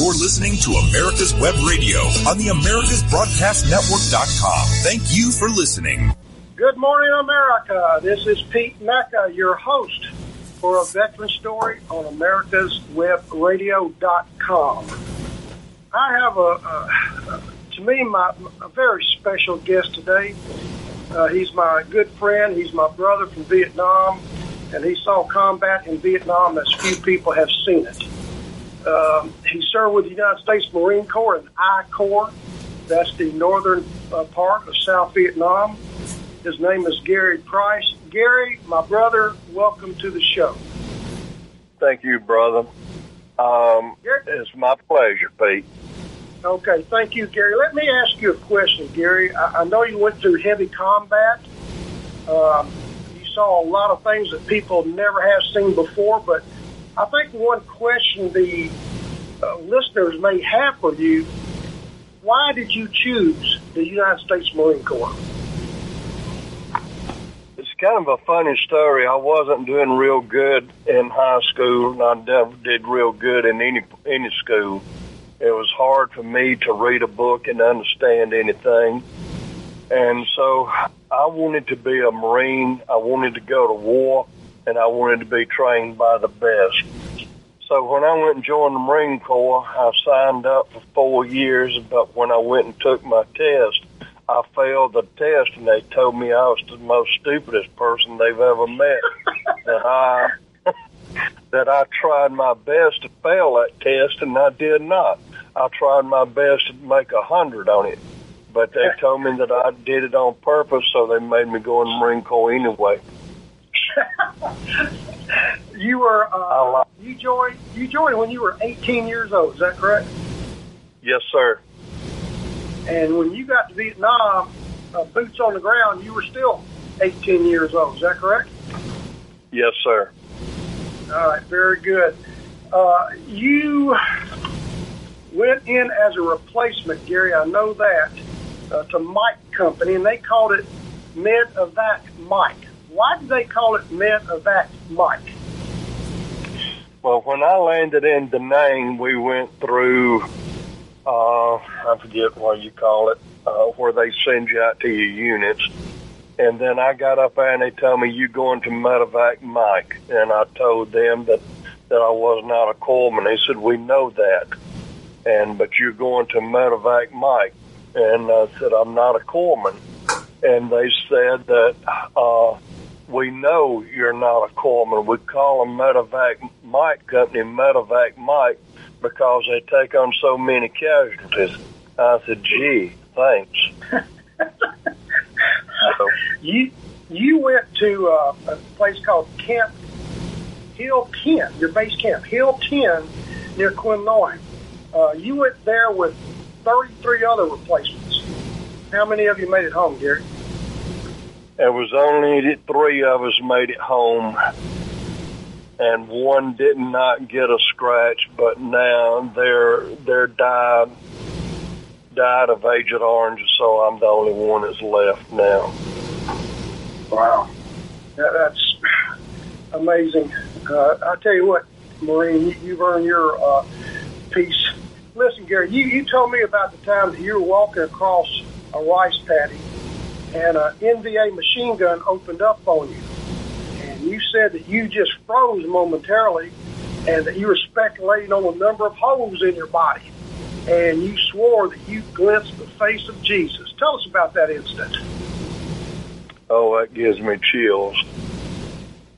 You're listening to America's Web Radio on the AmericasBroadcastNetwork.com. Thank you for listening. Good morning, America. This is Pete Mecca, your host for a veteran story on AmericasWebRadio.com. I have a, to me, my a very special guest today. Uh, he's my good friend. He's my brother from Vietnam, and he saw combat in Vietnam as few people have seen it. Um, he served with the United States Marine Corps in I Corps. That's the northern uh, part of South Vietnam. His name is Gary Price. Gary, my brother, welcome to the show. Thank you, brother. Um, it's my pleasure, Pete. Okay, thank you, Gary. Let me ask you a question, Gary. I, I know you went through heavy combat. Um, you saw a lot of things that people never have seen before, but I think one question the uh, listeners may have for you why did you choose the United States Marine Corps? It's kind of a funny story. I wasn't doing real good in high school, and I never did real good in any any school. It was hard for me to read a book and understand anything. And so I wanted to be a Marine. I wanted to go to war and I wanted to be trained by the best. So when I went and joined the Marine Corps, I signed up for four years, but when I went and took my test, I failed the test and they told me I was the most stupidest person they've ever met. that I that I tried my best to fail that test and I did not. I tried my best to make a hundred on it, but they told me that I did it on purpose, so they made me go in the Marine Corps anyway. you were uh, you joined you joined when you were 18 years old. Is that correct? Yes, sir. And when you got to Vietnam, uh, boots on the ground, you were still 18 years old. Is that correct? Yes, sir. All right, very good. Uh, you went in as a replacement, Gary. I know that uh, to Mike Company, and they called it Medevac Mike. Why did they call it Medevac Mike? Well, when I landed in Da Nang, we went through, uh, I forget what you call it, uh, where they send you out to your units. And then I got up there and they told me, you're going to Medevac Mike. And I told them that, that I was not a corpsman. They said, we know that and but you're going to medevac Mike. And I said, I'm not a corpsman. And they said that, uh, we know you're not a corpsman. We call them medevac Mike Company medevac Mike because they take on so many casualties. I said, gee, thanks. so, you, you went to uh, a place called Camp Hill 10, your base camp, Hill 10 near Quinloin. Uh, you went there with 33 other replacements. How many of you made it home, Gary? There was only three of us made it home, and one did not get a scratch. But now they're they're died died of Agent Orange, so I'm the only one that's left now. Wow, that, that's amazing. Uh, I tell you what, Marine, you, have earned your uh, piece listen, Gary, you, you told me about the time that you were walking across a rice paddy and an NVA machine gun opened up on you. And you said that you just froze momentarily and that you were speculating on the number of holes in your body. And you swore that you glimpsed the face of Jesus. Tell us about that incident. Oh, that gives me chills.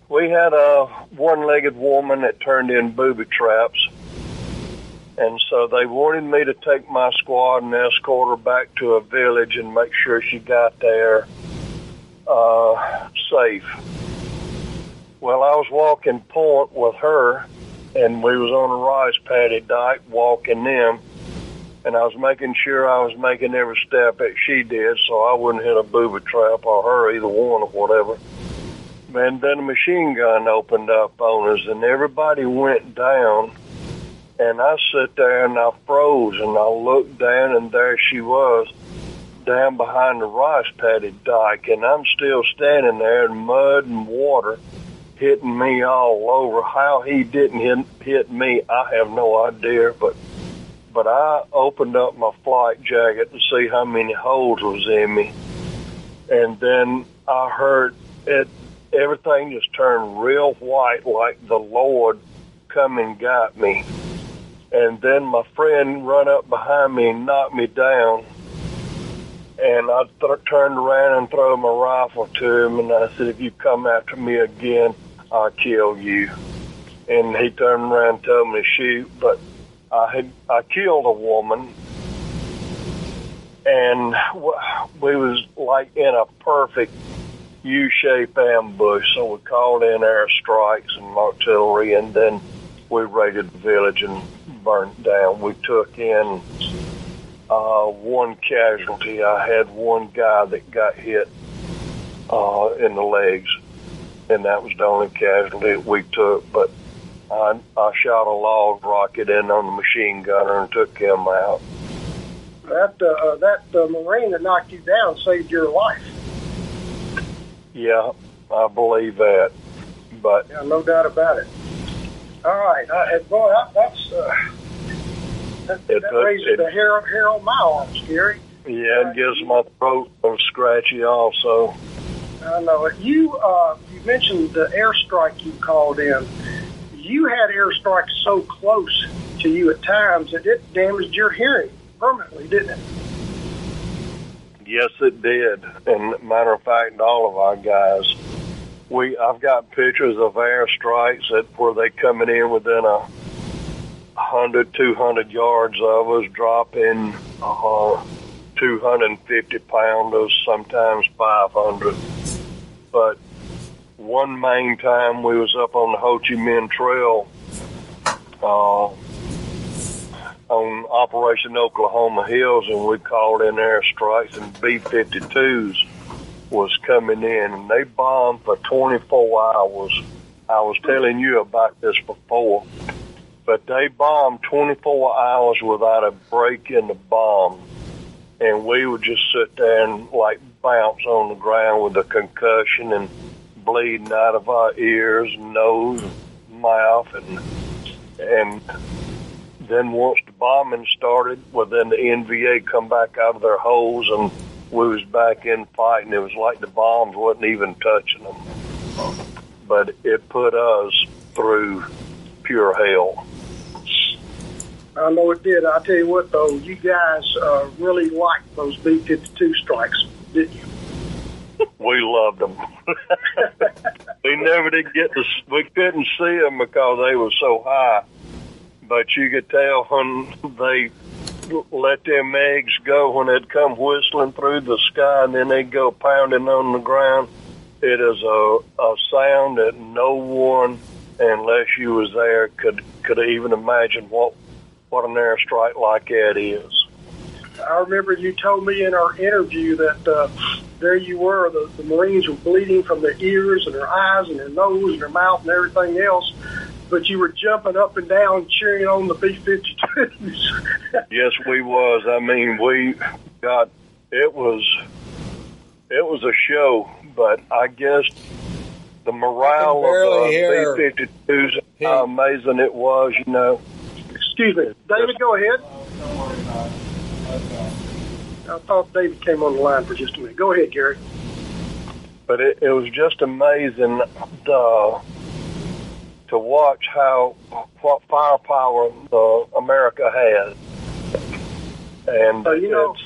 We had a one-legged woman that turned in booby traps and so they wanted me to take my squad and escort her back to a village and make sure she got there uh, safe. Well, I was walking point with her, and we was on a rice paddy dike walking them, and I was making sure I was making every step that she did, so I wouldn't hit a booby trap or her, either one or whatever. And then a machine gun opened up on us, and everybody went down and I sit there and I froze and I looked down and there she was down behind the rice paddy dike and I'm still standing there in mud and water hitting me all over. How he didn't hit, hit me, I have no idea, but but I opened up my flight jacket to see how many holes was in me, and then I heard it. Everything just turned real white, like the Lord come and got me. And then my friend run up behind me and knocked me down. And I th- turned around and threw my rifle to him, and I said, "If you come after me again, I'll kill you." And he turned around and told me to shoot, but I had I killed a woman, and we was like in a perfect U-shaped ambush. So we called in airstrikes and artillery, and then we raided the village and burned down. We took in uh, one casualty. I had one guy that got hit uh, in the legs, and that was the only casualty we took. But I, I shot a LAW rocket in on the machine gunner and took him out. That uh, that uh, Marine that knocked you down saved your life. Yeah, I believe that. But yeah, no doubt about it. All right, uh, boy, that, that's uh, that, it, that raises it, the hair hair on my arms, Gary. Yeah, it gives my throat a scratchy also. I know it. You uh, you mentioned the airstrike you called in. You had airstrikes so close to you at times that it damaged your hearing permanently, didn't it? Yes, it did. And matter of fact, all of our guys, we I've got pictures of airstrikes that where they coming in within a 100, 200 yards of us, dropping uh, 250 pounders, sometimes 500. But one main time we was up on the Ho Chi Minh Trail uh, on Operation Oklahoma Hills, and we called in airstrikes, and B-52s was coming in, and they bombed for 24 hours. I was telling you about this before, but they bombed 24 hours without a break in the bomb, and we would just sit there and like bounce on the ground with a concussion and bleeding out of our ears, nose, mouth, and and then once the bombing started, well, then the NVA come back out of their holes and we was back in fighting. It was like the bombs wasn't even touching them, but it put us through pure hell. I know it did. I tell you what, though, you guys uh, really liked those B-52 strikes, didn't you? we loved them. we never did get to. We couldn't see them because they were so high, but you could tell when they let them eggs go when they'd come whistling through the sky and then they'd go pounding on the ground. It is a, a sound that no one, unless you was there, could could even imagine what what an airstrike like that is. I remember you told me in our interview that uh, there you were, the, the Marines were bleeding from their ears and their eyes and their nose and their mouth and everything else, but you were jumping up and down cheering on the B-52s. yes, we was. I mean, we got, it was, it was a show, but I guess the morale of the uh, B-52s, how amazing it was, you know. Excuse me. David, go ahead. I thought David came on the line for just a minute. Go ahead, Gary. But it, it was just amazing the, to watch how what firepower the America has, and uh, you know,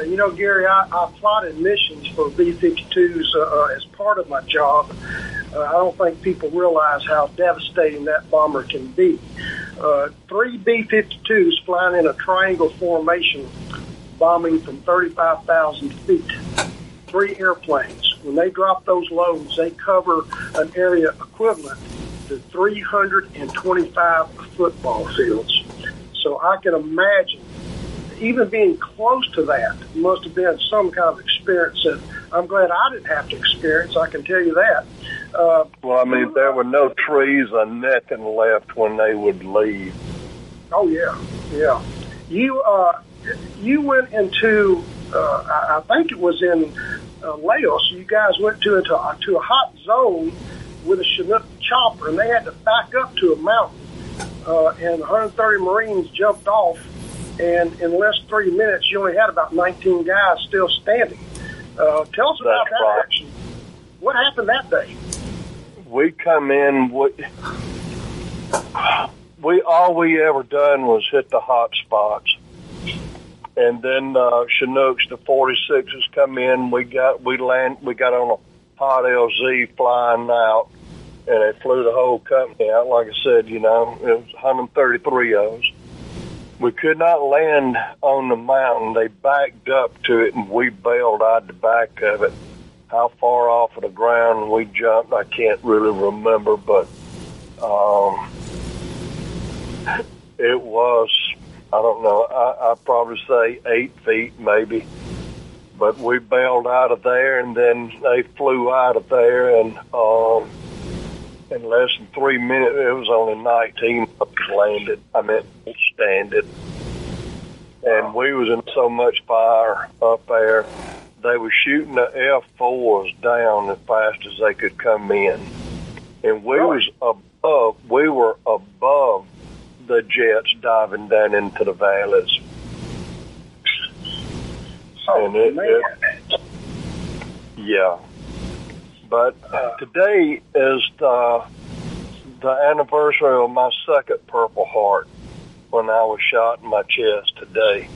uh, you know, Gary, I, I plotted missions for B-52s uh, as part of my job. Uh, I don't think people realize how devastating that bomber can be uh, three B-52s flying in a triangle formation, bombing from 35,000 feet. Three airplanes. When they drop those loads, they cover an area equivalent to 325 football fields. So I can imagine even being close to that must have been some kind of experience that I'm glad I didn't have to experience. I can tell you that. Uh, well, I mean, there were no trees or nothing left when they would leave. Oh yeah, yeah. You uh, you went into uh, I, I think it was in uh, Laos. You guys went to into to a hot zone with a Chinook chopper, and they had to back up to a mountain uh, and 130 Marines jumped off, and in less than three minutes, you only had about 19 guys still standing. Uh, tell us about that right. action. What happened that day? we come in we, we all we ever done was hit the hot spots and then uh Chinooks the 46s come in. We got we land we got on a hot LZ flying out and it flew the whole company out. Like I said you know it was 133 of us. We could not land on the mountain. They backed up to it and we bailed out the back of it. How far off of the ground we jumped, I can't really remember, but um, it was, I don't know, I, I'd probably say eight feet maybe. But we bailed out of there, and then they flew out of there, and um, in less than three minutes, it was only 19 of us landed. I mean, standing. And we was in so much fire up there they were shooting the F4s down as fast as they could come in. And we was above, we were above the jets diving down into the valleys. Oh, it- man. Yeah. But today is the, the anniversary of my second Purple Heart when I was shot in my chest today.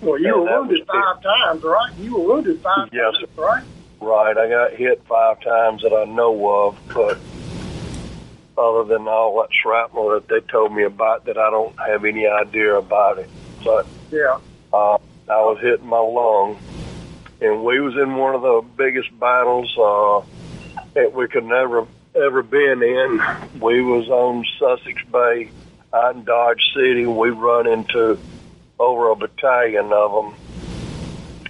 well, you and were wounded five times, right? You were wounded five Yes. times, right? Right, I got hit five times that I know of, but other than all that shrapnel that they told me about, that I don't have any idea about it. But Yeah. uh, I was hitting my lung, and we was in one of the biggest battles uh, that we could never ever been in. We was on Sussex Bay out in Dodge City. We run into over a battalion of them,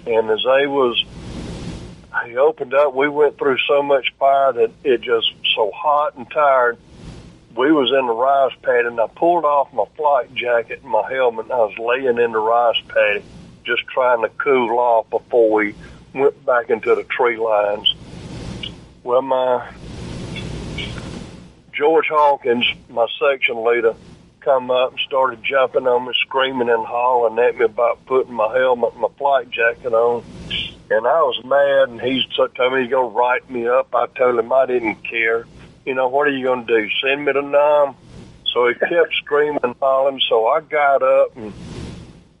and as they was he opened up. We went through so much fire that it just so hot and tired. We was in the rice paddy, and I pulled off my flight jacket and my helmet. And I was laying in the rice paddy, just trying to cool off before we went back into the tree lines. Well, my George Hawkins, my section leader, come up and started jumping on me, screaming and hollering at me about putting my helmet and my flight jacket on. And I was mad, and he told me he's to write me up. I told him I didn't care. You know, what are you going to do? Send me to Nam? So he kept screaming and hollering. So I got up and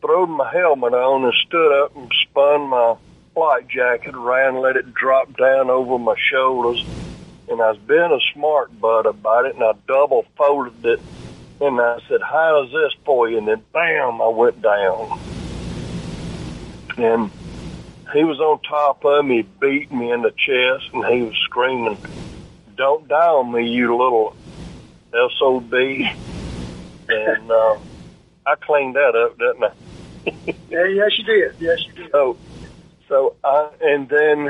threw my helmet on and stood up and spun my flight jacket around, let it drop down over my shoulders. And I was being a smart butt about it, and I double folded it. And I said, How is this for you? And then bam, I went down. And he was on top of me, beat me in the chest, and he was screaming, Don't die on me, you little SOB. And uh, I cleaned that up, didn't I? Yeah, yes, you did. Yes, you did. So, so I, and then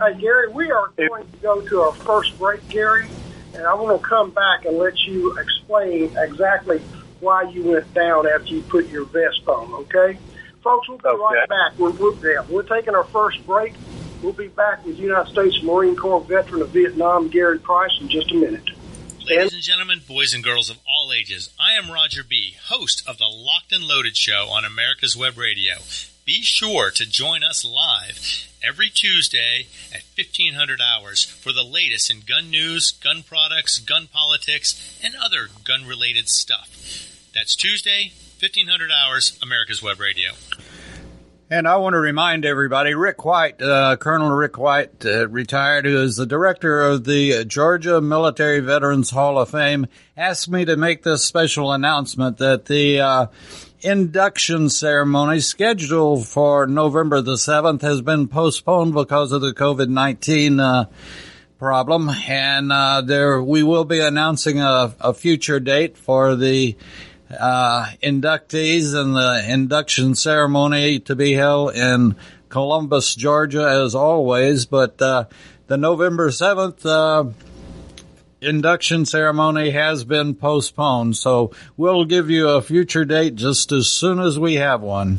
Hey, Gary, we are If- going to go to our first break, Gary, and I want to come back and let you explain exactly why you went down after you put your vest on, okay? Folks, we'll be right back. We're, we're, yeah, we're taking our first break. We'll be back with United States Marine Corps veteran of Vietnam, Gary Price, in just a minute. Ladies and gentlemen, boys and girls of all ages, I am Roger B., host of the Locked and Loaded Show on America's Web Radio. Be sure to join us live every Tuesday at 1500 hours for the latest in gun news, gun products, gun politics, and other gun related stuff. That's Tuesday, 1500 hours, America's Web Radio. And I want to remind everybody, Rick White, uh, Colonel Rick White, uh, retired, who is the director of the Georgia Military Veterans Hall of Fame, asked me to make this special announcement that the uh, induction ceremony scheduled for November the 7th has been postponed because of the COVID-19 uh, problem. And uh, there we will be announcing a, a future date for the uh, inductees and the induction ceremony to be held in Columbus, Georgia, as always. But uh, the November 7th uh, induction ceremony has been postponed. So we'll give you a future date just as soon as we have one.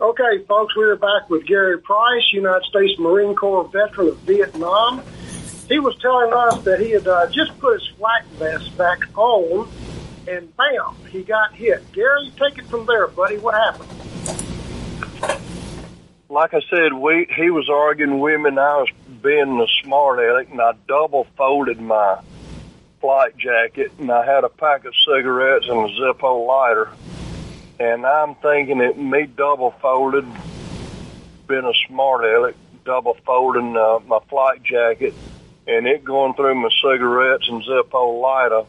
Okay, folks, we are back with Gary Price, United States Marine Corps veteran of Vietnam. He was telling us that he had uh, just put his flak vest back on, and bam, he got hit. Gary, take it from there, buddy. What happened? Like I said, we he was arguing with me, and I was being a smart aleck, and I double folded my flight jacket, and I had a pack of cigarettes and a Zippo lighter and I'm thinking it me double folded, been a smart aleck, double folding uh, my flight jacket, and it going through my cigarettes and Zippo lighter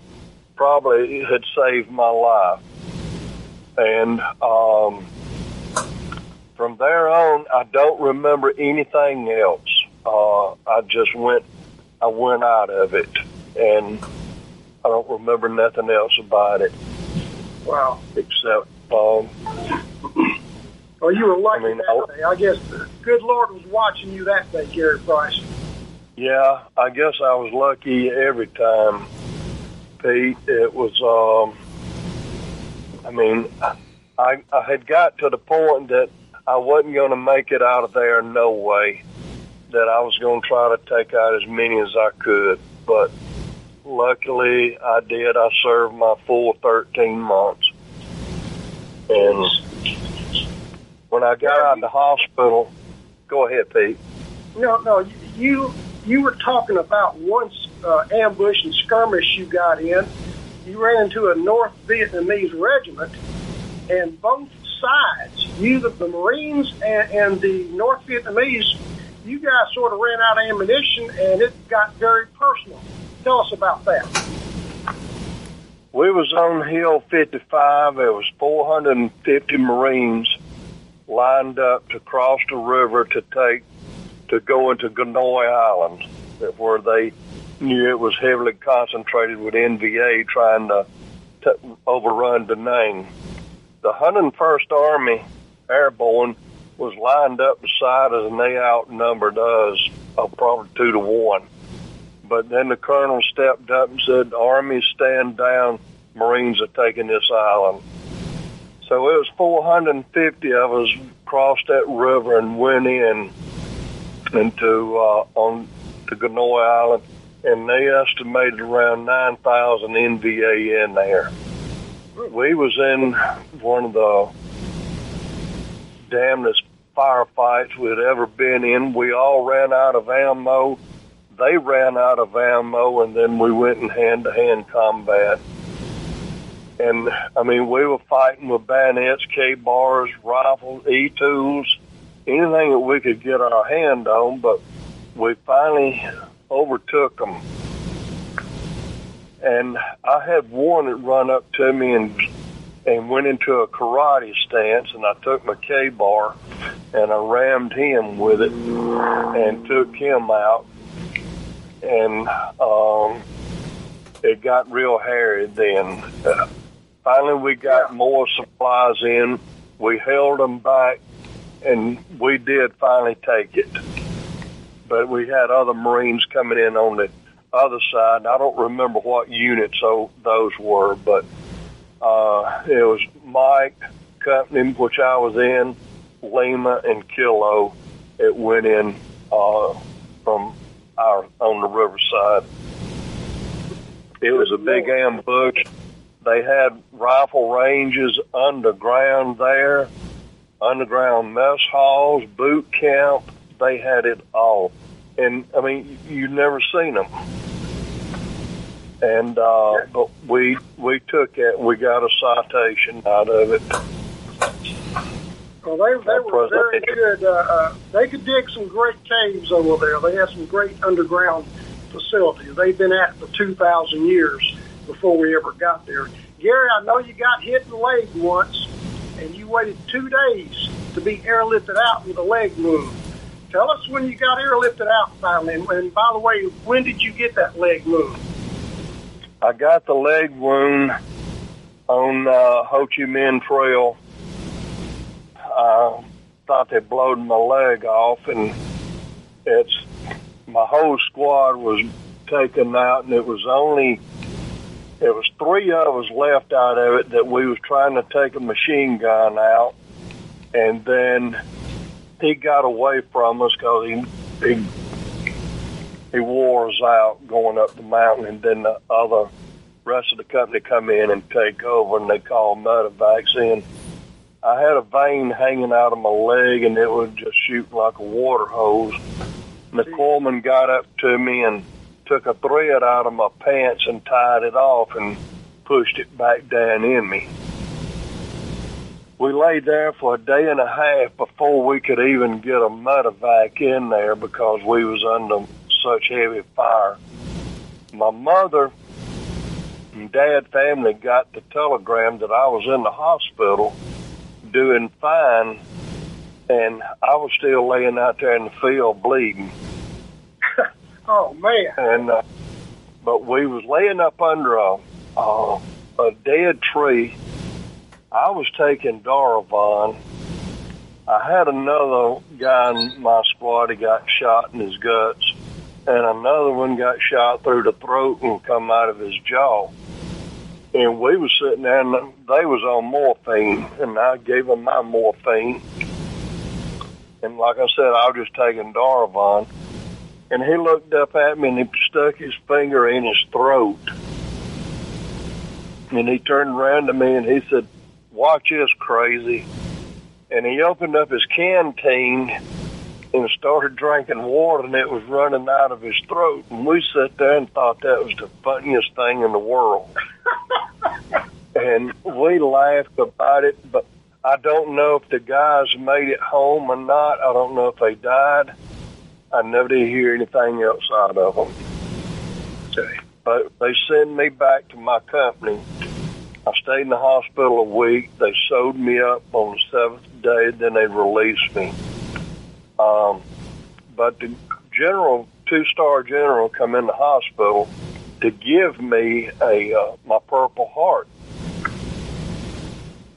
probably had saved my life. And um, from there on, I don't remember anything else. Uh, I just went, I went out of it, and I don't remember nothing else about it. Wow. Except um, well, you were lucky I mean, that day. I guess the good Lord was watching you that day, Gary Price. Yeah, I guess I was lucky every time, Pete. It was, um, I mean, I, I had got to the point that I wasn't going to make it out of there, no way. That I was going to try to take out as many as I could. But luckily, I did. I served my full 13 months. And when I got out of the hospital, go ahead, Pete. No, no, you you were talking about one uh, ambush and skirmish you got in. You ran into a North Vietnamese regiment, and both sides, you the, the Marines and, and the North Vietnamese, you guys sort of ran out of ammunition, and it got very personal. Tell us about that. We was on Hill 55. There was 450 Marines lined up to cross the river to take to go into Go Noi Island, where they knew it was heavily concentrated with NVA trying to, to overrun Da Nang. The 101st Army Airborne was lined up beside us, and they outnumbered us uh, probably two to one. But then the colonel stepped up and said, Army, stand down. Marines are taking this island. So it was 450 of us crossed that river and went in into uh, on to Go Noi Island, and they estimated around 9,000 NVA in there. We was in one of the damnedest firefights we'd ever been in. We all ran out of ammo they ran out of ammo, and then we went in hand-to-hand combat. And I mean, we were fighting with bayonets, K-bars, rifles, E-tools, anything that we could get our hand on. But we finally overtook them. And I had one that run up to me and and went into a karate stance, and I took my K-bar and I rammed him with it and took him out and um, it got real hairy then. Uh, finally, we got more supplies in. We held them back, and we did finally take it. But we had other Marines coming in on the other side. I don't remember what units those were, but uh, it was Mike Company, which I was in, Lima, and Kilo. It went in uh, from on the riverside. It was a big ambush. They had rifle ranges underground there, underground mess halls, boot camp. They had it all, and I mean, you've never seen them. And uh, but we we took it. We got a citation out of it. Well, they, they were very good. Uh, uh, they could dig some great caves over there. They had some great underground facilities. They've been at it for 2,000 years before we ever got there. Gary, I know you got hit in the leg once, and you waited two days to be airlifted out with a leg wound. Tell us when you got airlifted out finally. And, and by the way, when did you get that leg wound? I got the leg wound on uh, Ho Chi Minh Trail. I thought they blowed my leg off, and it's my whole squad was taken out, and it was only it was three of us left out of it that we was trying to take a machine gun out, and then he got away from us because he, he he wore us out going up the mountain, and then the other rest of the company come in and take over, and they call medevacs in. I had a vein hanging out of my leg, and it was just shooting like a water hose. And the corpsman got up to me and took a thread out of my pants and tied it off and pushed it back down in me. We lay there for a day and a half before we could even get a medevac in there because we was under such heavy fire. My mother and dad family got the telegram that I was in the hospital doing fine and I was still laying out there in the field bleeding. Oh man! And uh, but we was laying up under a uh, a dead tree. I was taking Darvon. I had another guy in my squad. He got shot in his guts, and another one got shot through the throat and come out of his jaw. And we was sitting there, and they was on morphine, and I gave them my morphine. And like I said, I was just taking Darvon and he looked up at me and he stuck his finger in his throat. And he turned around to me and he said, Watch this, crazy. And he opened up his canteen and started drinking water and it was running out of his throat. And we sat there and thought that was the funniest thing in the world. and we laughed about it, but I don't know if the guys made it home or not. I don't know if they died. I never did hear anything else out of them. Okay. But they sent me back to my company. I stayed in the hospital a week. They sewed me up on the seventh day, then they released me. Um, but the general, two-star general, come in the hospital to give me a uh, my Purple Heart,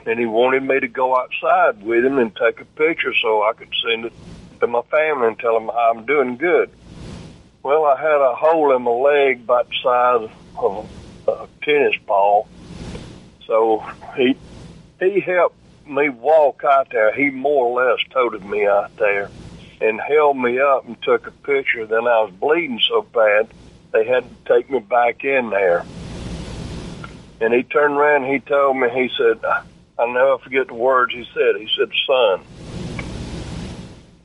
and he wanted me to go outside with him and take a picture so I could send it to my family and tell them I'm doing good. Well, I had a hole in my leg about the size of a tennis ball. So he he helped me walk out there. He more or less toted me out there and held me up and took a picture. Then I was bleeding so bad they had to take me back in there. And he turned around and he told me, he said, I never forget the words he said. He said, son,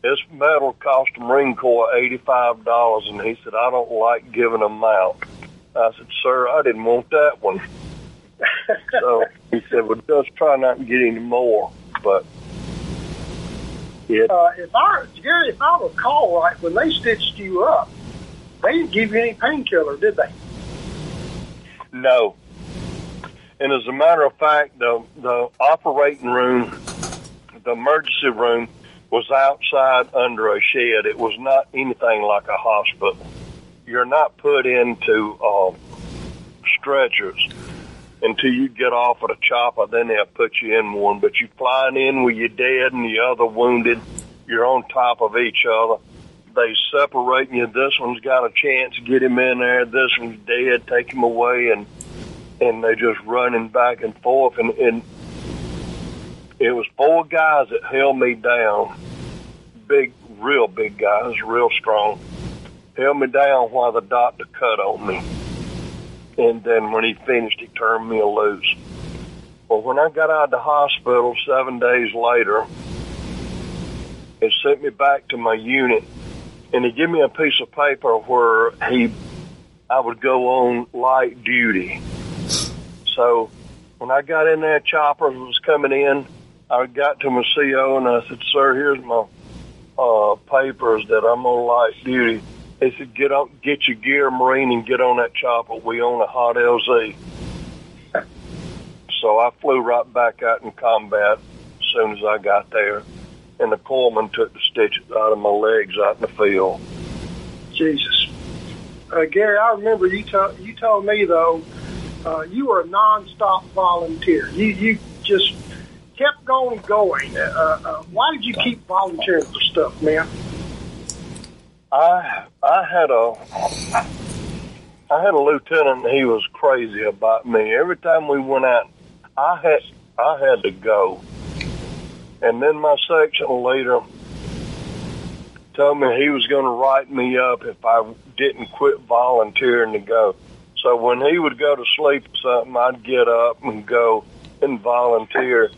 this medal cost the Marine Corps eighty-five dollars, and he said, "I don't like giving them out." I said, "Sir, I didn't want that one." so he said, "Well, just try not to get any more." But yeah, uh, if I Gary, if I recall right, when they stitched you up, they didn't give you any painkiller, did they? No. And as a matter of fact, the the operating room, the emergency room, was outside under a shed. It was not anything like a hospital. You're not put into uh, stretchers until you get off of the chopper. Then they'll put you in one. But you're flying in with your dead and the other wounded. You're on top of each other. They separate you. This one's got a chance. Get him in there. This one's dead. Take him away, and and they just running back and forth. And, and it was four guys that held me down. Big, real big guys, real strong. Held me down while the doctor cut on me. And then when he finished, he turned me loose. Well, when I got out of the hospital seven days later, it sent me back to my unit, and he gave me a piece of paper where he, I would go on light duty. So when I got in there, choppers was coming in. I got to my CO and I said, "Sir, here's my uh, papers that I'm on light duty." He said, "Get on, get your gear, Marine, and get on that chopper. We own a hot LZ." so I flew right back out in combat as soon as I got there, and the corpsman took the stitches out of my legs out in the field. Jesus. Uh, Gary, I remember you, to- you told me, though, uh, you were a nonstop volunteer. You, you just kept going going. Uh, uh, why did you keep volunteering for stuff, man? I I had a I had a lieutenant. and He was crazy about me. Every time we went out, I had I had to go. And then my section leader told me he was going to write me up if I didn't quit volunteering to go. So when he would go to sleep or something, I'd get up and go and volunteer.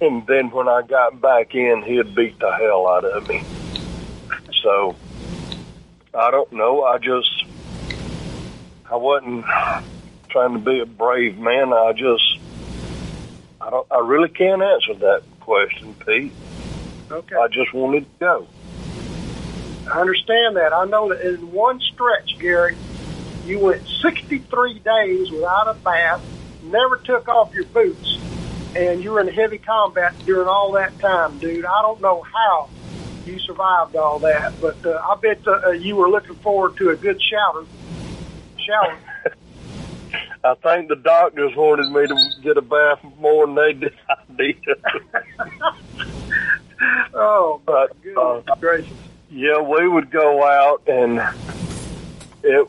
And then when I got back in, he'd beat the hell out of me. So I don't know. I just I wasn't trying to be a brave man. I just I don't. I really can't answer that question, Pete. Okay. I just wanted to go. I understand that. I know that in one stretch, Gary, you went 63 days without a bath, never took off your boots, and you were in heavy combat during all that time, dude. I don't know how you survived all that, but uh, I bet uh, you were looking forward to a good shower. Shower. I think the doctors wanted me to get a bath more than they did. I did. oh, But, goodness uh, gracious. yeah, we would go out and it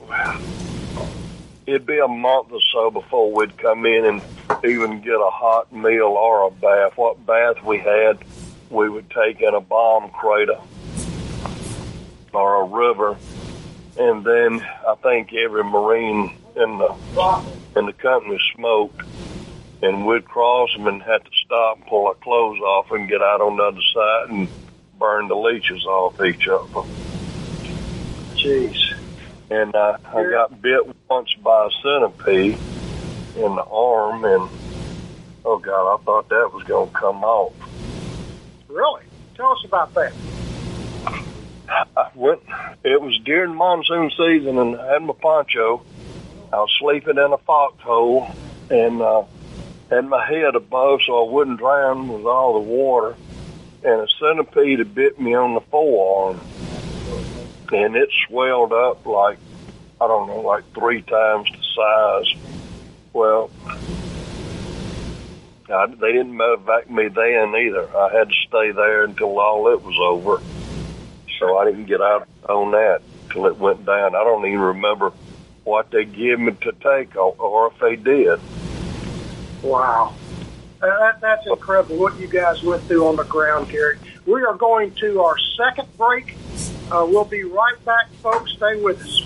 it'd be a month or so before we'd come in and even get a hot meal or a bath. What bath we had, we would take in a bomb crater or a river, and then I think every marine in the in the company smoked, and we'd cross them and had to stop and pull our clothes off and get out on the other side and burn the leeches off each other. Jeez. And uh, I got bit once by a centipede in the arm, and oh god, I thought that was going to come off. Really? Tell us about that. I went. It was during monsoon season, and I had my poncho. I was sleeping in a foxhole, and uh, had my head above so I wouldn't drown with all the water. And a centipede had bit me on the forearm, and it swelled up like I don't know, like three times the size. Well, I, they didn't medevac me then either. I had to stay there until all it was over so I didn't get out on that till it went down. I don't even remember what they give me to take or, or if they did. Wow. That, that's incredible what you guys went through on the ground, Gary. We are going to our second break. Uh, we'll be right back, folks. Stay with us.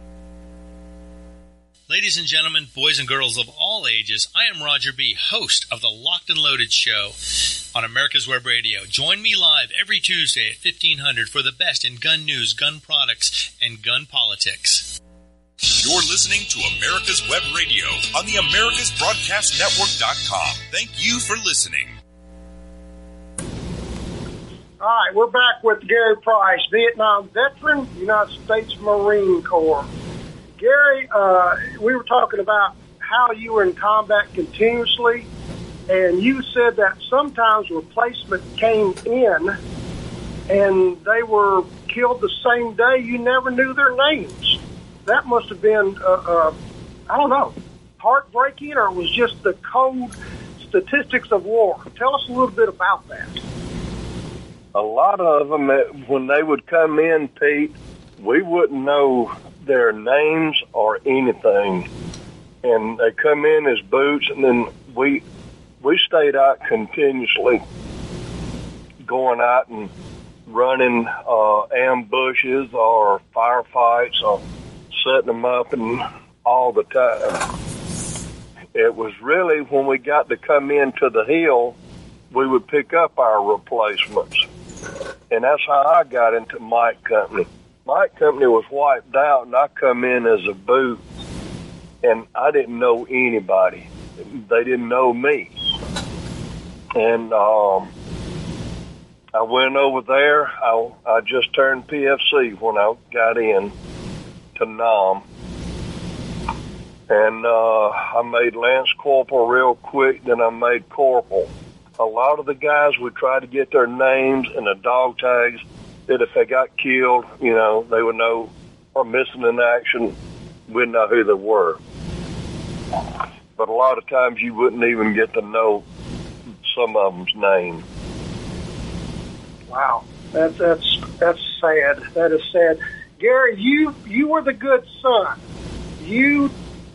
Ladies and gentlemen, boys and girls of all ages, I am Roger B., host of the Locked and Loaded Show on America's Web Radio. Join me live every Tuesday at 1500 for the best in gun news, gun products, and gun politics. You're listening to America's Web Radio on the AmericasBroadcastNetwork.com. Thank you for listening. All right, we're back with Gary Price, Vietnam veteran, United States Marine Corps. Gary, uh, we were talking about how you were in combat continuously, and you said that sometimes replacement came in and they were killed the same day. You never knew their names. That must have been, uh, uh, I don't know, heartbreaking, or it was just the cold statistics of war. Tell us a little bit about that. A lot of them, when they would come in, Pete, we wouldn't know their names or anything. And they come in as boots, and then we we stayed out continuously, going out and running uh, ambushes or firefights or setting them up and all the time. It was really when we got to come into the hill we would pick up our replacements. And that's how I got into Mike Company. Mike Company was wiped out, and I come in as a boot, and I didn't know anybody. They didn't know me. And um, I went over there. I, I just turned PFC when I got in to NAM. And uh, I made Lance Corporal real quick, then I made Corporal. A lot of the guys would try to get their names and the dog tags that if they got killed, you know, they would know, or missing in action, we'd know who they were. But a lot of times you wouldn't even get to know some of them's name. Wow, that's that's that's sad. That is sad. Gary, you you were the good son. You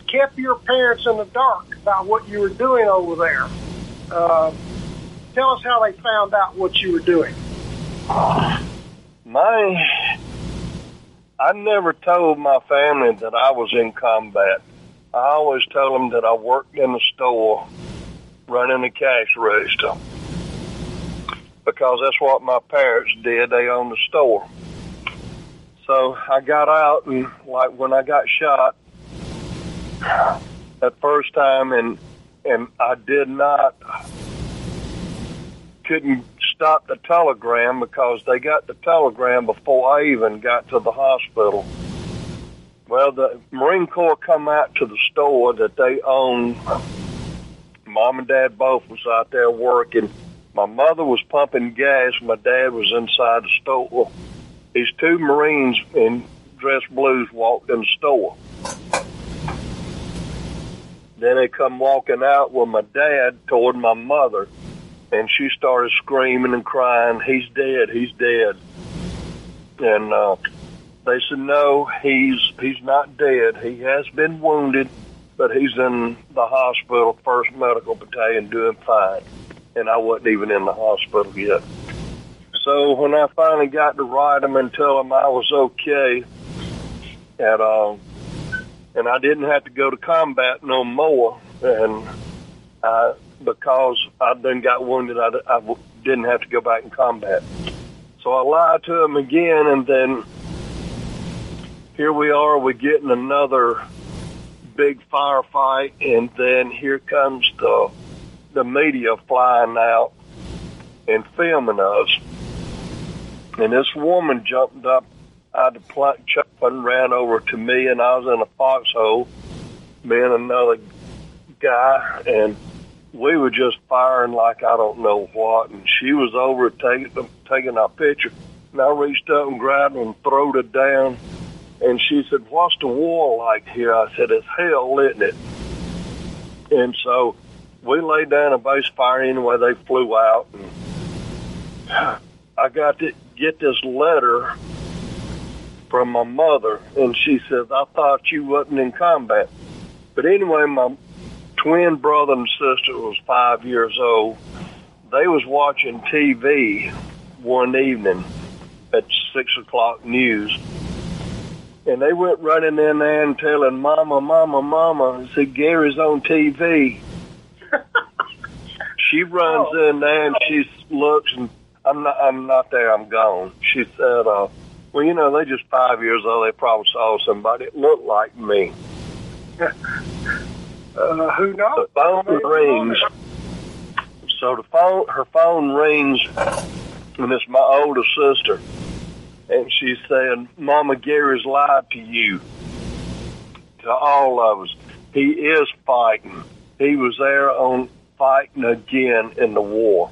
kept your parents in the dark about what you were doing over there. Uh, tell us how they found out what you were doing. My, I never told my family that I was in combat. I always told them that I worked in the store running the cash register because that's what my parents did. They owned the store. So I got out and like when I got shot that first time and and I did not couldn't stop the telegram because they got the telegram before I even got to the hospital. Well, the Marine Corps come out to the store that they own. Mom and Dad both was out there working. My mother was pumping gas. My dad was inside the store. These two Marines in dress blues walked in the store. Then they come walking out with my dad toward my mother, and she started screaming and crying, "He's dead! He's dead!" And uh, they said, "No, he's he's not dead. He has been wounded, but he's in the hospital, First Medical Battalion, doing fine." And I wasn't even in the hospital yet. So when I finally got to write him and tell him I was okay, at uh, and I didn't have to go to combat no more, and uh, because I done got wounded, I, I didn't have to go back in combat. So I lied to him again, and then here we are, we're getting another big firefight, and then here comes the the media flying out and filming us. And this woman jumped up out of the chuck and ran over to me, and I was in a foxhole, me and another guy, and we were just firing like I don't know what. And she was over taking them taking our picture, and I reached up and grabbed her and throwed her down. And she said, "What's the war like here?" I said, "It's hell, isn't it?" And so we laid down a base fire anyway. They flew out, and I got to get this letter from my mother, and she says, "I thought you wasn't in combat." But anyway, my twin brother and sister was five years old. They was watching TV one evening at six o'clock news, and they went running in there and telling Mama, Mama, Mama, said Gary's on TV. she runs oh. in there and she looks and I'm not I'm not there, I'm gone. She said, uh, well, you know, they just five years old, they probably saw somebody that looked like me. uh, who knows? The phone rings. So the phone, her phone rings, and it's my older sister, and she's saying, "Mama Gary's lied to you, to all of us. He is fighting. He was there on fighting again in the war."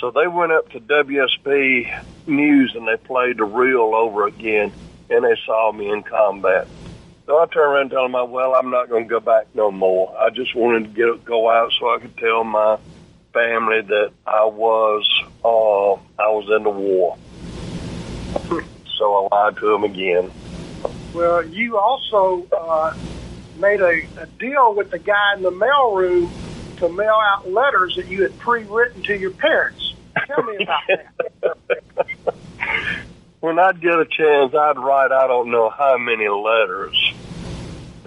So they went up to WSB News and they played the reel over again, and they saw me in combat. So I turned around and told them, well, I'm not going to go back no more. I just wanted to get go out so I could tell my family that I was uh, I was in the war. so I lied to them again. Well, you also uh, made a, a deal with the guy in the mailroom to mail out letters that you had pre-written to your parents. Tell me about that. when I'd get a chance, I'd write I don't know how many letters,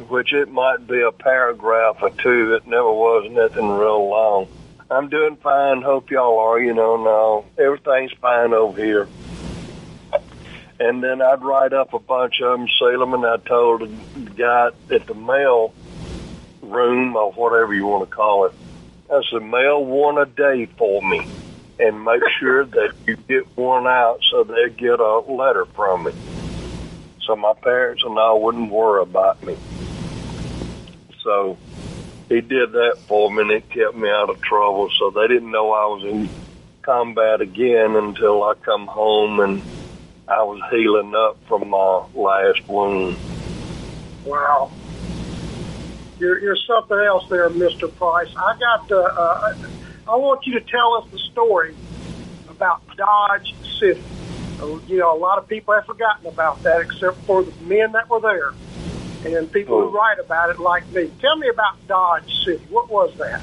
which it might be a paragraph or two. It never was nothing real long. I'm doing fine. Hope y'all are. You know, now everything's fine over here. And then I'd write up a bunch of them, seal them, and I told the guy at the mail room or whatever you want to call it, I said, mail one a day for me and make sure that you get one out so they get a letter from me. So my parents and I wouldn't worry about me. So he did that for me and it kept me out of trouble. So they didn't know I was in combat again until I come home and I was healing up from my last wound. Wow. You're, you're something else there, Mr. Price. I got, uh, uh, I want you to tell us the story about Dodge City. Uh, You know, a lot of people have forgotten about that except for the men that were there and people Oh. who write about it like me. Tell me about Dodge City. What was that?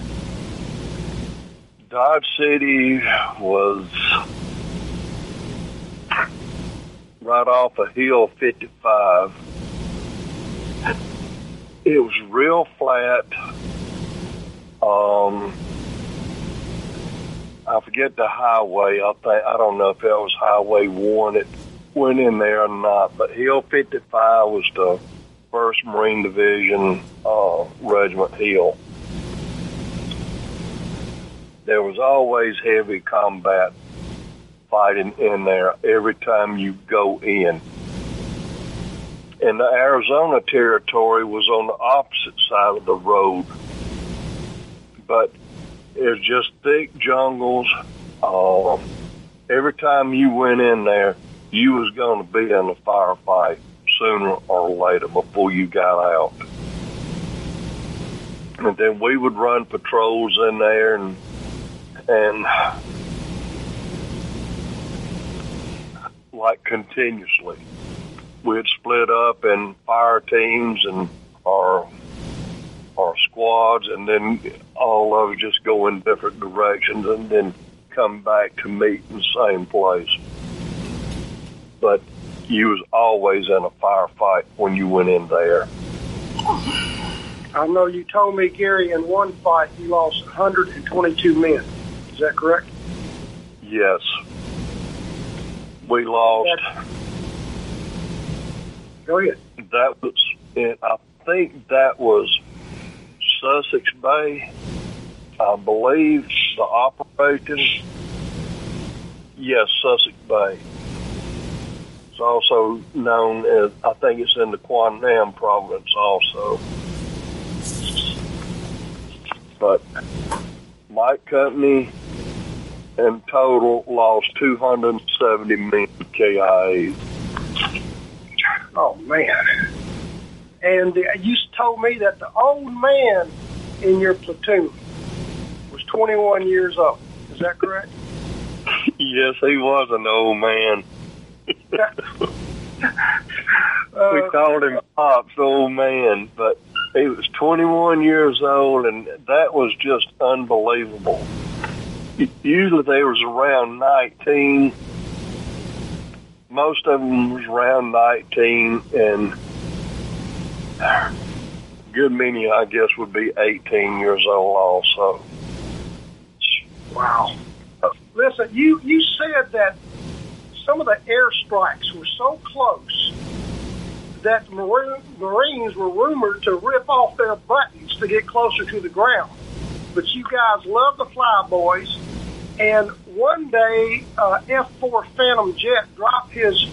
Dodge City was right off of Hill 55. It was real flat. Um, I forget the highway. I think I don't know if that was Highway One. It went in there or not. But Hill 55 was the First Marine Division uh, Regiment Hill there was always heavy combat fighting in there every time you go in. And the Arizona territory was on the opposite side of the road. But it's just thick jungles. Uh, every time you went in there, you was going to be in a firefight sooner or later before you got out. And then we would run patrols in there and and like continuously. We'd split up in fire teams and our our squads, and then all of just go in different directions, and then come back to meet in the same place. But you was always in a firefight when you went in there. I know you told me, Gary, in one fight you lost 122 men. Is that correct? Yes, we lost. Go ahead. that was in, I think that was Sussex Bay. I believe the operation. Yes, Sussex Bay. It's also known as I think it's in the Quang Nam province also. But Mike Company in total lost 270 million KIAs. Oh man! And uh, you told me that the old man in your platoon was 21 years old. Is that correct? Yes, he was an old man. Uh, we called him Pops, old man, but he was 21 years old, and that was just unbelievable. Usually they was around 19. Most of them was around 19, and a good many, I guess, would be 18 years old also. wow. Listen, you you said that some of the airstrikes were so close that the Marines were rumored to rip off their buttons to get closer to the ground. But you guys love the flyboys, and one day, uh, F-4 Phantom Jet dropped his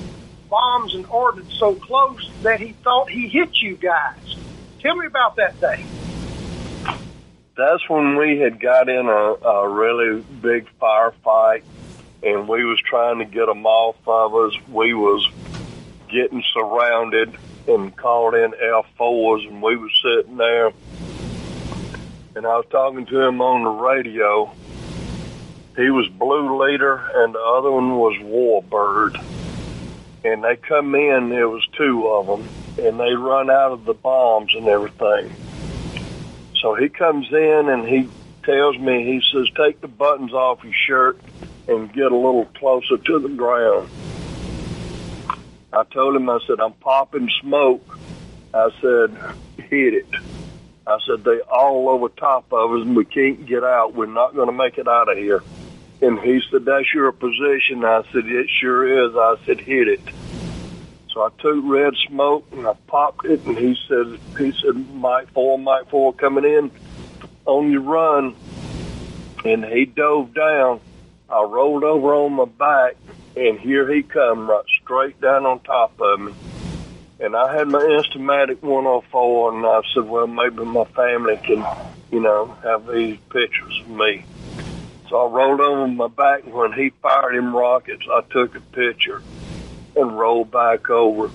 bombs and ordnance so close that he thought he hit you guys. Tell me about that day. that's when we had got in a, a really big firefight and we was trying to get them off of us. We was getting surrounded and called in F4s and we was sitting there and I was talking to him on the radio. He was Blue Leader and the other one was Warbird. And they come in, there was two of them, and they run out of the bombs and everything. So he comes in and he tells me, he says, take the buttons off your shirt and get a little closer to the ground. I told him, I said, I'm popping smoke. I said, hit it. I said, they all over top of us and we can't get out. We're not going to make it out of here. And he said, that's your position. I said, it sure is. I said, hit it. So I took red smoke and I popped it and he said, he said, Mike 4, Mike 4 coming in on your run. And he dove down. I rolled over on my back and here he come right straight down on top of me. And I had my Instamatic 104, and I said, well, maybe my family can, you know, have these pictures of me. So I rolled over my back, and when he fired him rockets, I took a picture and rolled back over.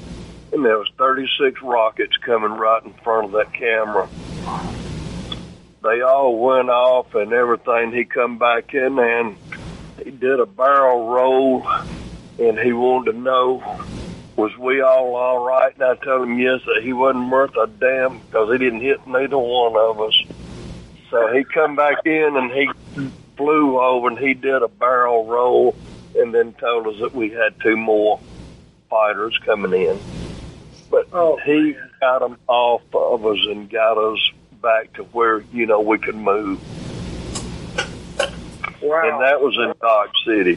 And there was 36 rockets coming right in front of that camera. They all went off and everything. He come back in and he did a barrel roll, and he wanted to know was we all all right? And I told him yes, that he wasn't worth a damn because he didn't hit neither one of us. So he come back in and he flew over and he did a barrel roll and then told us that we had two more fighters coming in. But Oh, he got them off of us and got us back to where, you know, we could move. Wow. And that was in Dodge City.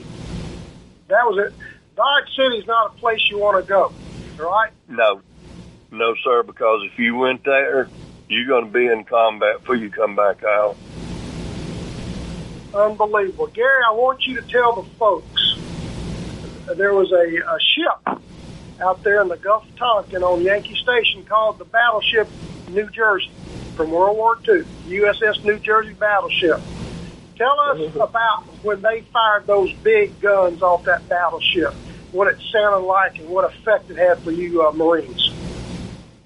that was it. Dodge City's not a place you want to go, right? No, no, sir, because if you went there, you're going to be in combat before you come back out. Unbelievable. Gary, I want you to tell the folks there was a, a ship out there in the Gulf of Tonkin on Yankee Station called the Battleship New Jersey from World War II, USS New Jersey Battleship. Tell us about when they fired those big guns off that battleship, what it sounded like and what effect it had for you uh, Marines.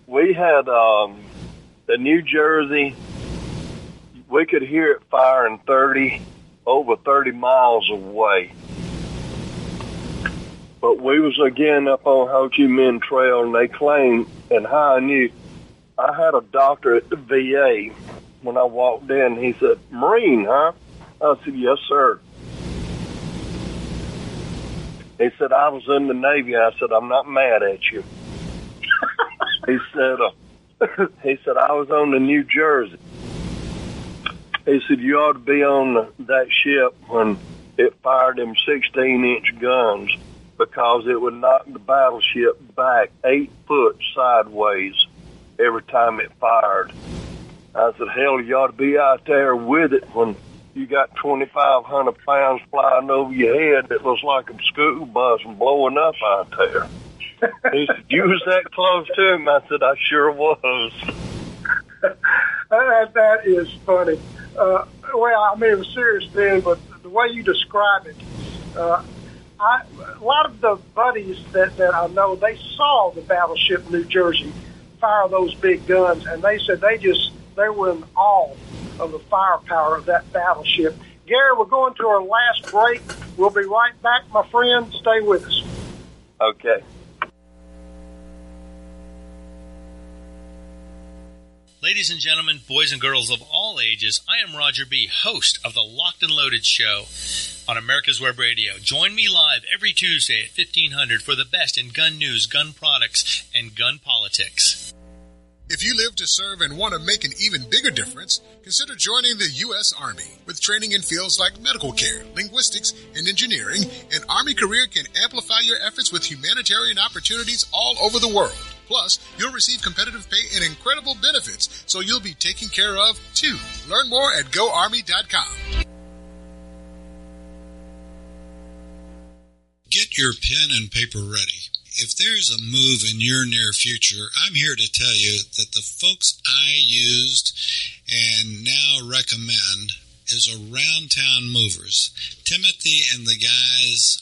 We had um, the New Jersey. We could hear it firing thirty over thirty miles away. But we was again up on Ho Chi Minh Trail, and they claimed, and how I knew, I had a doctor at the VA. When I walked in, he said, "Marine, huh?" I said, "Yes, sir." He said, "I was in the Navy." I said, "I'm not mad at you." he said, uh, "He said I was on the New Jersey." He said, "You ought to be on that ship when it fired them 16-inch guns." because it would knock the battleship back eight foot sideways every time it fired. I said, hell, you ought to be out there with it when you got 2,500 pounds flying over your head that looks like a school bus and blowing up out there. he said, you was that close to him? I said, I sure was. that, ah, that is funny. Uh, well, I mean, it was serious then, but the way you describe it, uh, I, a lot of the buddies that, that I know, they saw the battleship New Jersey fire those big guns, and they said they just they were in awe of the firepower of that battleship. Gary, we're going to our last break. We'll be right back, my friend. Stay with us. Okay. Ladies and gentlemen, boys and girls of all ages, I am Roger B., host of the Locked and Loaded Show on America's Web Radio. Join me live every Tuesday at 1500 for the best in gun news, gun products, and gun politics. If you live to serve and want to make an even bigger difference, consider joining the U.S. Army. With training in fields like medical care, linguistics, and engineering, an Army career can amplify your efforts with humanitarian opportunities all over the world. Plus, you'll receive competitive pay and incredible benefits, so you'll be taken care of too. Learn more at goarmy.com. Get your pen and paper ready. If there's a move in your near future, I'm here to tell you that the folks I used and now recommend is Around Town Movers. Timothy and the guys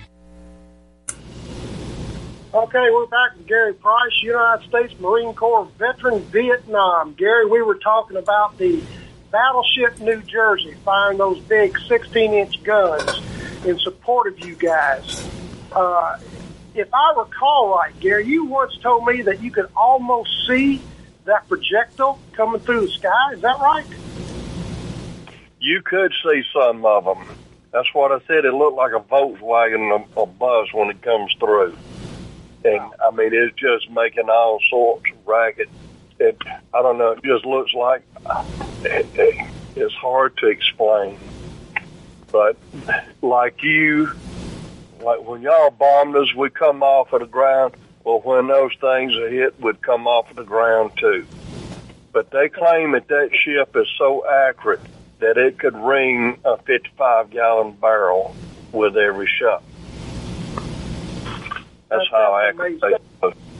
Okay, we're back with Gary Price, United States Marine Corps veteran, Vietnam. Gary, we were talking about the battleship New Jersey firing those big 16 inch guns in support of you guys. Uh, if I recall right, Gary, you once told me that you could almost see that projectile coming through the sky. Is that right? You could see some of them. That's what I said. It looked like a Volkswagen, a, a bus when it comes through. And I mean, it's just making all sorts of racket. It, I don't know. It just looks like it, it, it's hard to explain. But like you, like when y'all bombed us, we come off of the ground. Well, when those things are hit, we'd come off of the ground too. But they claim that that ship is so accurate that it could ring a 55 gallon barrel with every shot. That's, how accurate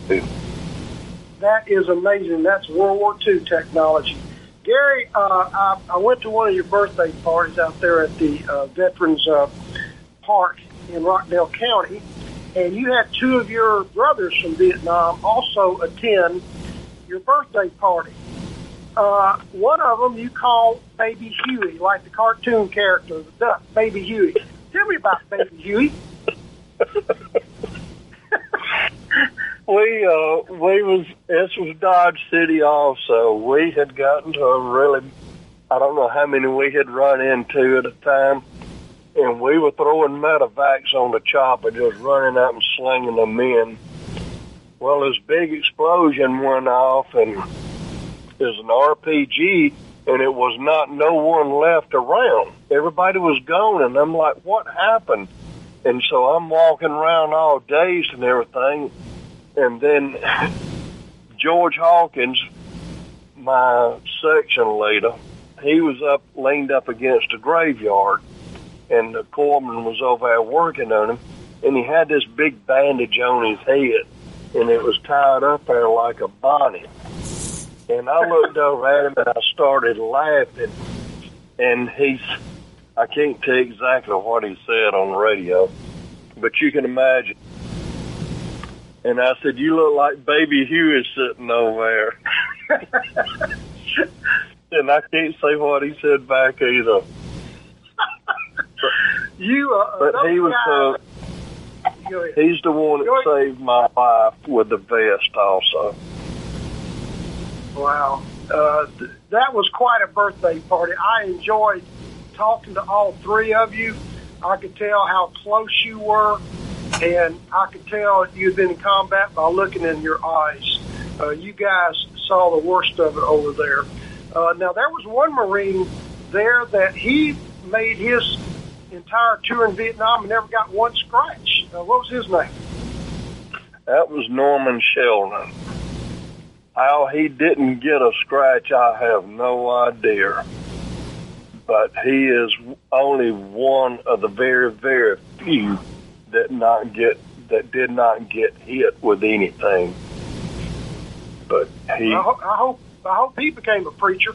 they That is amazing. That's World War II technology. Gary, uh, I, I went to one of your birthday parties out there at the uh, Veterans uh, Park in Rockdale County, and you had two of your brothers from Vietnam also attend your birthday party. Uh, one of them you call Baby Huey, like the cartoon character, the duck, Baby Huey. Tell me about Baby Huey. we uh we was this was Dodge City also. We had gotten to a really I don't know how many we had run into at a time and we were throwing medevacs on the chopper, just running up and slinging them in. Well, this big explosion went off, and it was an RPG, and it was not no one left around. Everybody was gone, and I'm like, what happened? And so I'm walking around all dazed and everything, and then George Hawkins, my section leader, he was up, leaned up against a graveyard, and the corpsman was over there working on him, and he had this big bandage on his head, and it was tied up there like a bonnet. And I looked over at him and I started laughing, and he's, I can't tell exactly what he said on the radio, but you can imagine. And I said, "You look like Baby Huey sitting over there." and I can't say what he said back either. You, uh, But he was uh, he's the one that saved my life with the vest also. Wow. Uh, th- that was quite a birthday party. I enjoyed talking to all three of you. I could tell how close you were, and I could tell you've been in combat by looking in your eyes. Uh, you guys saw the worst of it over there. Uh, now, there was one Marine there that he made his entire tour in Vietnam and never got one scratch. Uh, what was his name? That was Norman Sheldon. How he didn't get a scratch, I have no idea. But he is only one of the very, very few that not get that did not get hit with anything. But he I, ho- I hope I hope he became a preacher.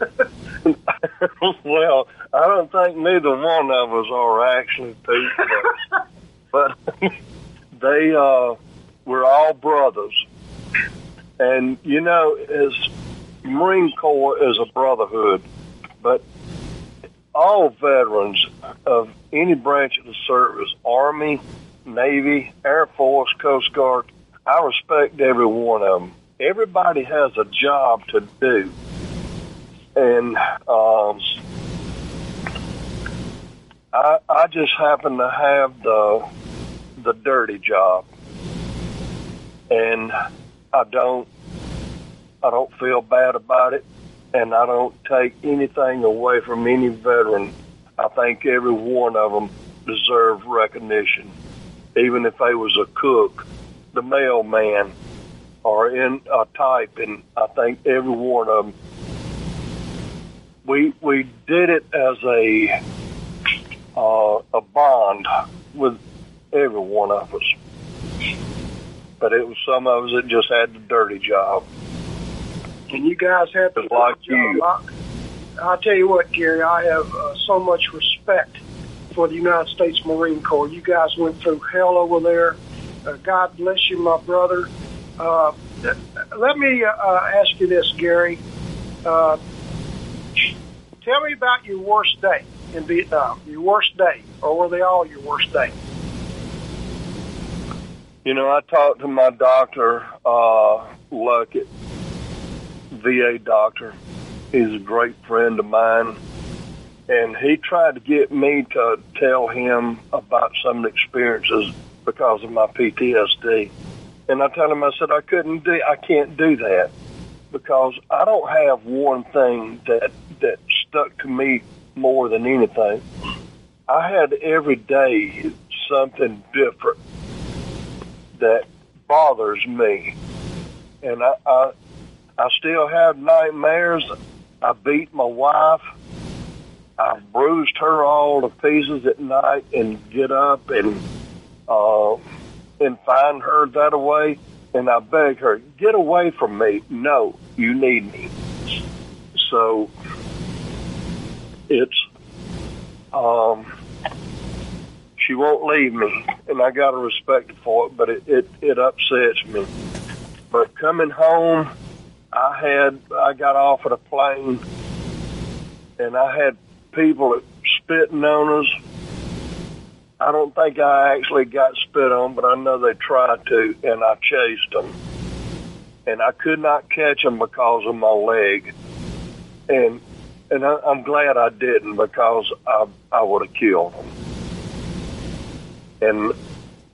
well, I don't think neither one of us are actually Pete, but, but they uh, we're all brothers, and you know, as Marine Corps is a brotherhood, but all veterans of any branch of the service, Army, Navy, Air Force, Coast Guard, I respect every one of them. Everybody has a job to do. And um, I, I just happen to have the the dirty job, and I don't I don't feel bad about it, and I don't take anything away from any veteran. I think every one of them deserve recognition, even if they was a cook, the mailman, or in a type, and I think every one of them. We we did it as a uh, a bond with every one of us, but it was some of us that just had the dirty job. And you guys have the like you. I, I'll tell you what, Gary, I have uh, so much respect for the United States Marine Corps. You guys went through hell over there. Uh, God bless you, my brother. Uh, let me uh, uh, ask you this, Gary. Uh, tell me about your worst day in Vietnam. Your worst day, or were they all your worst day? You know, I talked to my doctor, uh, Luckett, VA doctor. He's a great friend of mine. And he tried to get me to tell him about some of the experiences because of my PTSD. And I told him, I said, I couldn't do, I can't do that because I don't have one thing that, that stuck to me more than anything. I had every day something different that bothers me. And I, I, I still have nightmares. I beat my wife. I've bruised her all to pieces at night and get up and uh, and find her that away. And I beg her, get away from me. No, you need me. So it's um, she won't leave me, and I got to respect for it. But it, it it upsets me. But coming home, I had I got off of a plane, and I had people spitting on us. I don't think I actually got spit on, but I know they tried to, and I chased them. And I could not catch them because of my leg. And and I, I'm glad I didn't because I I would have killed them. And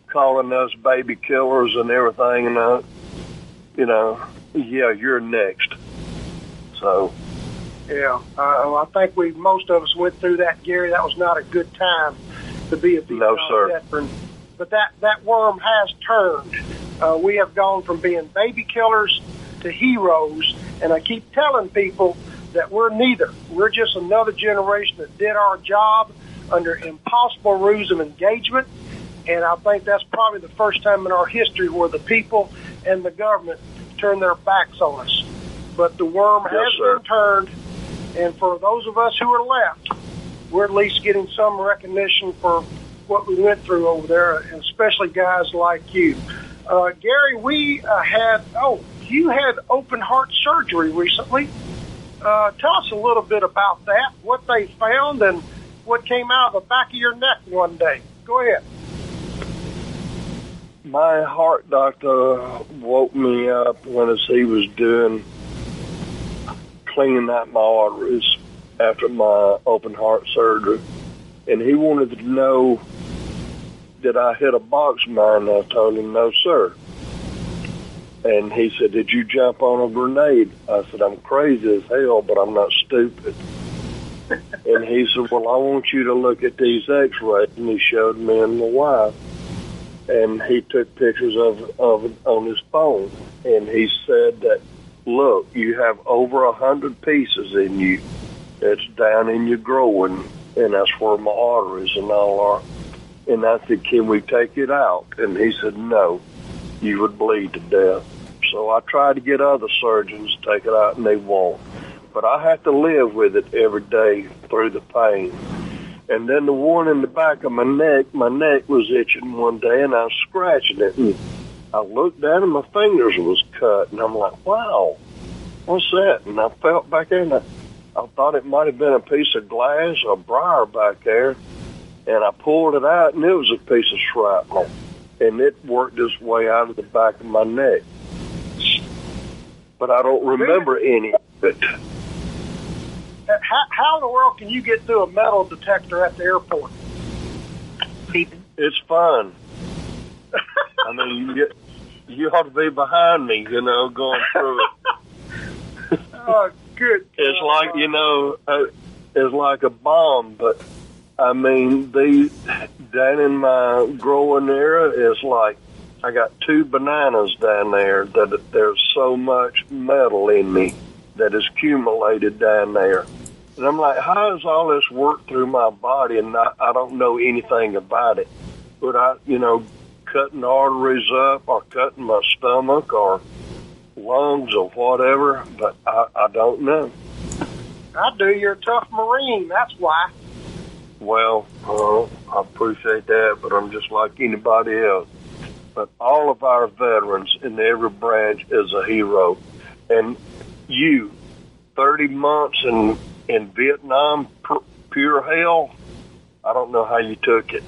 calling us baby killers and everything, and uh, you know, yeah, you're next. So Yeah, uh, I think we most of us went through that, Gary. That was not a good time to be a Vietnam sir. veteran. But that that worm has turned. Uh, we have gone from being baby killers to heroes, and I keep telling people that we're neither. We're just another generation that did our job under impossible rules of engagement. And I think that's probably the first time in our history where the people and the government turned their backs on us. But the worm Yes, has sir. been turned, and for those of us who are left, we're at least getting some recognition for what we went through over there, and especially guys like you. Uh, Gary, we uh, had, oh, you had open heart surgery recently. Uh, tell us a little bit about that, what they found, and what came out of the back of your neck one day. Go ahead. My heart doctor woke me up when he was doing cleaning out my arteries after my open heart surgery, and he wanted to know did I hit a box mine. I told him no, sir. And he said, "Did you jump on a grenade?" I said, "I'm crazy as hell, but I'm not stupid." and he said, "Well, I want you to look at these X-rays," and he showed me and my wife and he took pictures of of on his phone, and he said that, look, you have over a hundred pieces in you. It's down in your groin, and that's where my arteries and all are. And I said, can we take it out? And he said, no, you would bleed to death. So I tried to get other surgeons to take it out, and they won't. But I have to live with it every day through the pain. And then the one in the back of my neck, my neck was itching one day, and I was scratching it. And I looked down, and my fingers was cut, and I'm like, "Wow, what's that?" And I felt back there, and I, I thought it might have been a piece of glass or briar back there. And I pulled it out, and it was a piece of shrapnel, and it worked its way out of the back of my neck. But I don't remember any of it. How, how in the world can you get through a metal detector at the airport? It's fun. I mean, you, you ought to be behind me, you know, going through it. Oh, good. It's like, you know, uh, it's like a bomb, but I mean, the down in my growing area is like I got two bananas down there that there's so much metal in me that is accumulated down there. And I'm like, how does all this work through my body? And I, I don't know anything about it. But I, you know, cutting arteries up or cutting my stomach or lungs or whatever, but I, I don't know. I do. You're a tough Marine. That's why. Well, uh, I appreciate that, but I'm just like anybody else. But all of our veterans in every branch is a hero. And you, 30 months in, in Vietnam, pure hell, I don't know how you took it.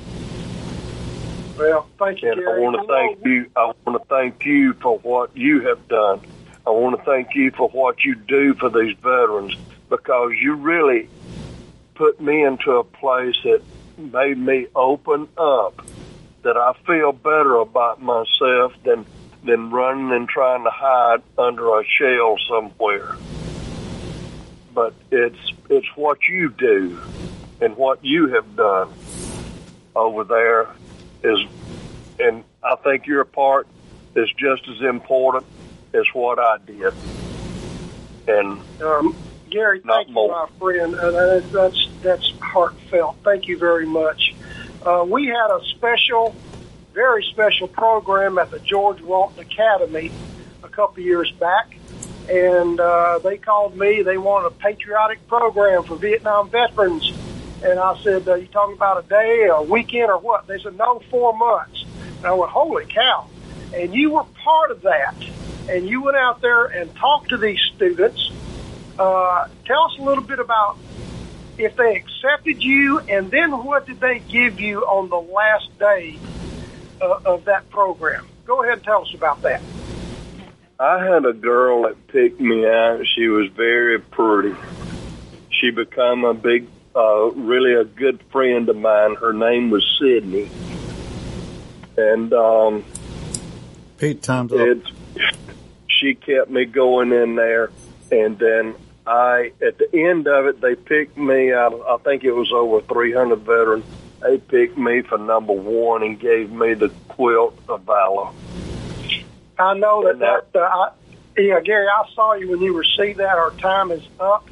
Well, thank you, and Gary. I want to thank you. I want to thank you for what you have done. I want to thank you for what you do for these veterans because you really put me into a place that made me open up that I feel better about myself than than running and trying to hide under a shell somewhere. But it's it's what you do and what you have done over there is and I think your part is just as important as what I did. And um, Gary, thank you, my friend. Uh, that's that's heartfelt. Thank you very much. Uh, we had a special, very special program at the George Walton Academy a couple years back, and uh, they called me. They wanted a patriotic program for Vietnam veterans, and I said, uh, "You talking about a day, a weekend, or what?" They said, "No, four months." And I went, "Holy cow!" And you were part of that, and you went out there and talked to these students uh, tell us a little bit about if they accepted you, and then what did they give you on the last day uh, of that program? Go ahead and tell us about that. I had a girl that picked me out. She was very pretty. She became a big, uh, really a good friend of mine. Her name was Sydney, and um, Pete times up. She kept me going in there, and then I at the end of it, they picked me out. I think it was over 300 veterans. They picked me for number one and gave me the quilt of valor. I know that. that, that uh, I, yeah, Gary, I saw you when you received that. Our time is up.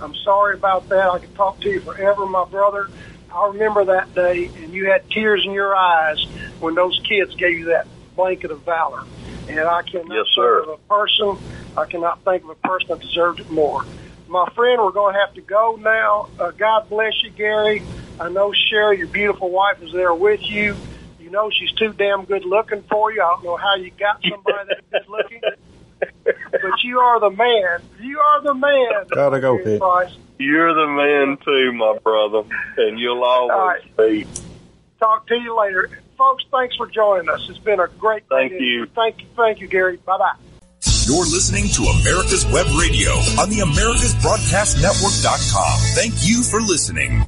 I'm sorry about that. I could talk to you forever, my brother. I remember that day, and you had tears in your eyes when those kids gave you that blanket of valor. And I cannot yes, sir. think of a person, I cannot think of a person that deserved it more. My friend, we're going to have to go now. Uh, God bless you, Gary. I know Sherry, your beautiful wife, is there with you. You know she's too damn good looking for you. I don't know how you got somebody that good looking. but you are the man. You are the man. Gotta go, Pete. You're the man too, my brother, and you'll always right. be. Talk to you later folks, thanks for joining us. It's been a great. Thank you. Thank you. Thank you, Gary. Bye bye. You're listening to America's Web Radio on the AmericasBroadcastNetwork.com. Thank you for listening.